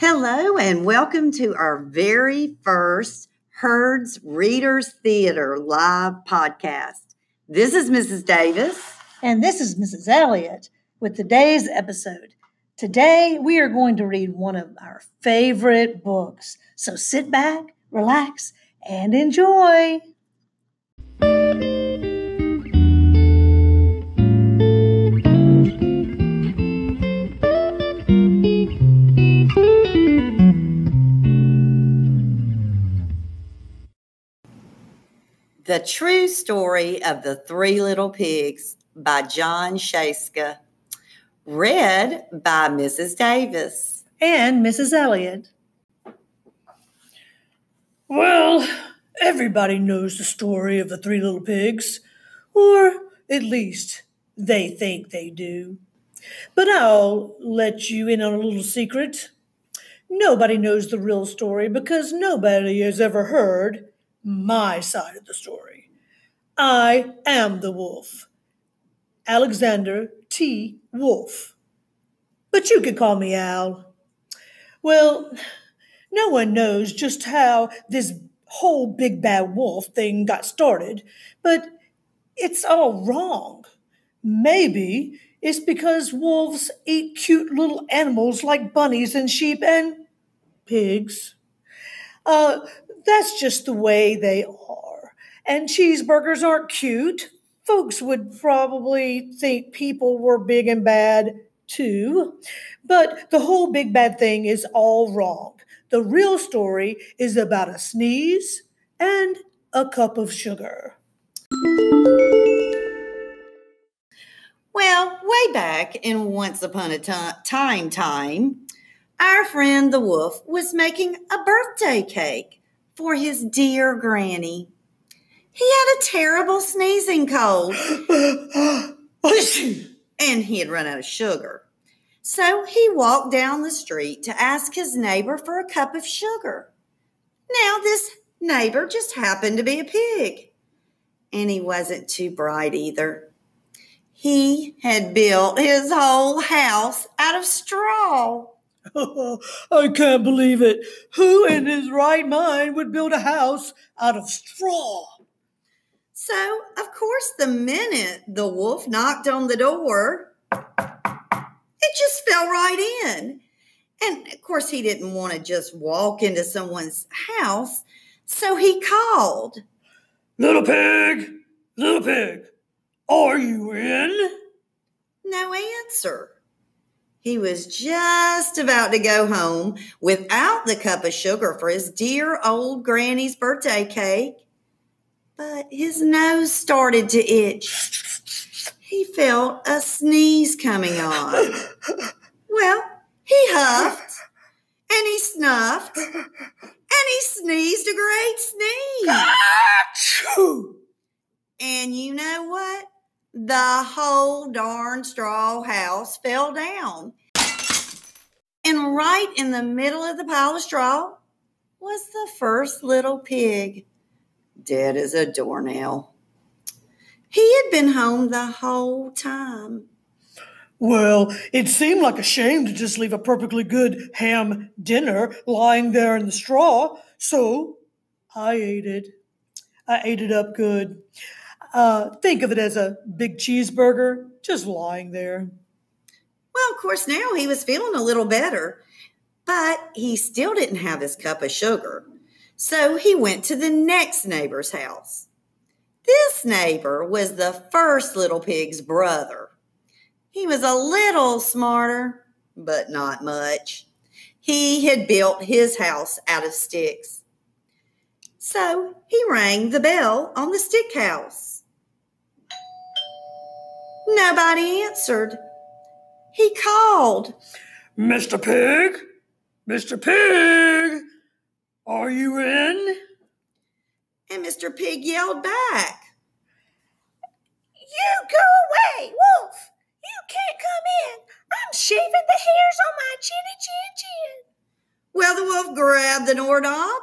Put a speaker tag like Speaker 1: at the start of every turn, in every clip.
Speaker 1: Hello, and welcome to our very first Herds Readers Theater live podcast. This is Mrs. Davis.
Speaker 2: And this is Mrs. Elliott with today's episode. Today, we are going to read one of our favorite books. So sit back, relax, and enjoy.
Speaker 1: The True Story of the Three Little Pigs by Jon Scieszka. Read by Mrs. Davis.
Speaker 2: And Mrs. Elliott.
Speaker 3: Well, everybody knows the story of the Three Little Pigs, or at least they think they do. But I'll let you in on a little secret. Nobody knows the real story because nobody has ever heard my side of the story. I am the wolf. Alexander T. Wolf. But you could call me Al. Well, no one knows just how this whole big bad wolf thing got started, but it's all wrong. Maybe it's because wolves eat cute little animals like bunnies and sheep and pigs. Uh, that's just the way they are. And cheeseburgers aren't cute. Folks would probably think people were big and bad too. But the whole big bad thing is all wrong. The real story is about a sneeze and a cup of sugar.
Speaker 1: Well, way back in Once Upon a Time time, time, our friend the wolf was making a birthday cake for his dear granny. He had a terrible sneezing cold and he had run out of sugar. So he walked down the street to ask his neighbor for a cup of sugar. Now, this neighbor just happened to be a pig, and he wasn't too bright either. He had built his whole house out of straw.
Speaker 3: I can't believe it. Who in his right mind would build a house out of straw?
Speaker 1: So, of course, the minute the wolf knocked on the door, it just fell right in. And of course, he didn't want to just walk into someone's house. So he called,
Speaker 3: Little pig, little pig, are you in?
Speaker 1: No answer. He was just about to go home without the cup of sugar for his dear old granny's birthday cake. But his nose started to itch. He felt a sneeze coming on. Well, he huffed and he snuffed and he sneezed a great sneeze. and you know what? The whole darn straw house fell down. And right in the middle of the pile of straw was the first little pig, dead as a doornail. He had been home the whole time.
Speaker 3: Well, it seemed like a shame to just leave a perfectly good ham dinner lying there in the straw, so I ate it. I ate it up good. Uh, think of it as a big cheeseburger just lying there.
Speaker 1: Well, of course, now he was feeling a little better, but he still didn't have his cup of sugar. So he went to the next neighbor's house. This neighbor was the first little pig's brother. He was a little smarter, but not much. He had built his house out of sticks. So he rang the bell on the stick house. Nobody answered. He called,
Speaker 3: Mr. Pig, Mr. Pig, are you in?
Speaker 1: And Mr. Pig yelled back,
Speaker 4: You go away, Wolf. You can't come in. I'm shaving the hairs on my chinny chin chin.
Speaker 1: Well, the wolf grabbed the doorknob,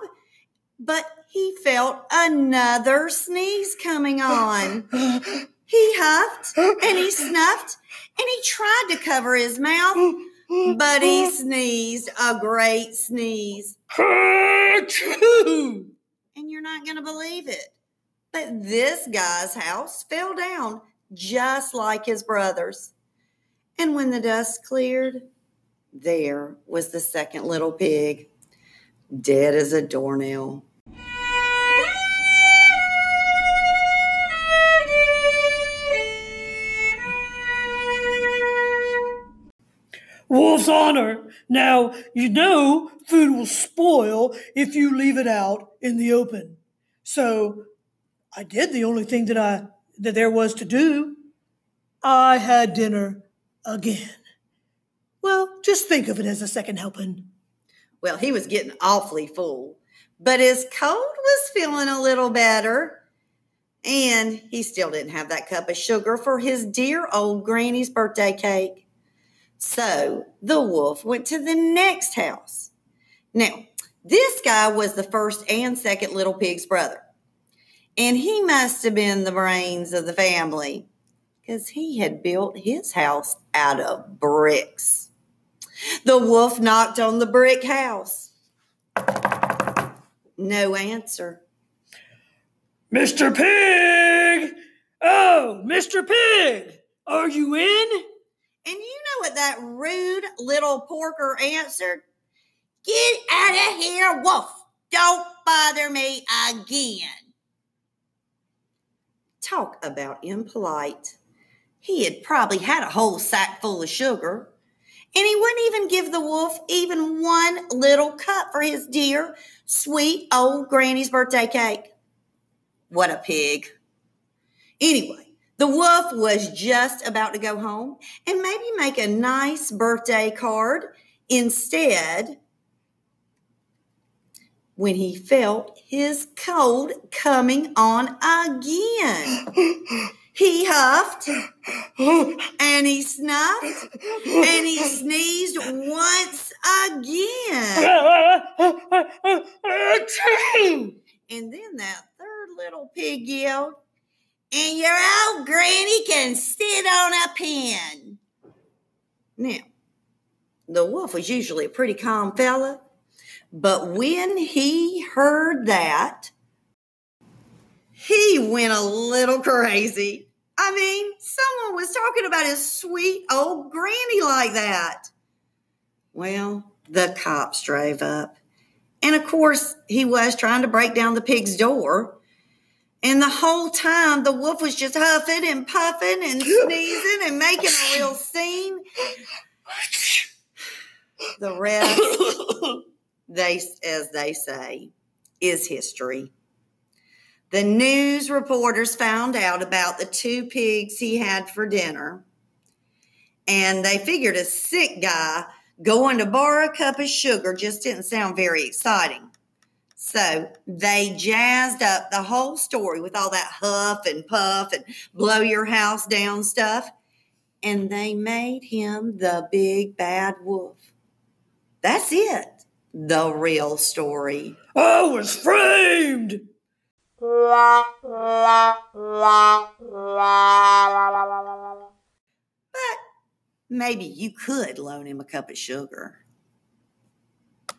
Speaker 1: felt another sneeze coming on. He huffed and he snuffed and he tried to cover his mouth, but he sneezed a great sneeze. And you're not going to believe it. But this guy's house fell down just like his brother's. And when the dust cleared, there was the second little pig, dead as a doornail.
Speaker 3: Wolf's honor. Now, you know food will spoil if you leave it out in the open. So I did the only thing that I that there was to do. I had dinner again. Well, just think of it as a second helping.
Speaker 1: Well, he was getting awfully full, but his cold was feeling a little better. And he still didn't have that cup of sugar for his dear old granny's birthday cake. So the wolf went to the next house. Now, this guy was the first and second little pig's brother. And he must have been the brains of the family because he had built his house out of bricks. The wolf knocked on the brick house. No answer.
Speaker 3: Mr. Pig! Oh, Mr. Pig! Are you in?
Speaker 1: And you know what that rude little porker answered? Get out of here, wolf. Don't bother me again. Talk about impolite. He had probably had a whole sack full of sugar, and he wouldn't even give the wolf even one little cup for his dear, sweet old granny's birthday cake. What a pig. Anyway, the wolf was just about to go home and maybe make a nice birthday card instead when he felt his cold coming on again. He huffed and he snuffed and he sneezed once again. And then that third little pig yelled, and your old granny can sit on a pin. Now, the wolf was usually a pretty calm fella, but when he heard that, he went a little crazy. I mean, someone was talking about his sweet old granny like that. Well, the cops drove up. And of course, he was trying to break down the pig's door. And the whole time, the wolf was just huffing and puffing and sneezing and making a real scene. The rest, they, as they say, is history. The news reporters found out about the two pigs he had for dinner, and they figured a sick guy going to borrow a cup of sugar just didn't sound very exciting. So they jazzed up the whole story with all that huff and puff and blow your house down stuff, and they made him the big bad wolf. That's it, the real story.
Speaker 3: I was framed!
Speaker 1: But maybe you could loan him a cup of sugar.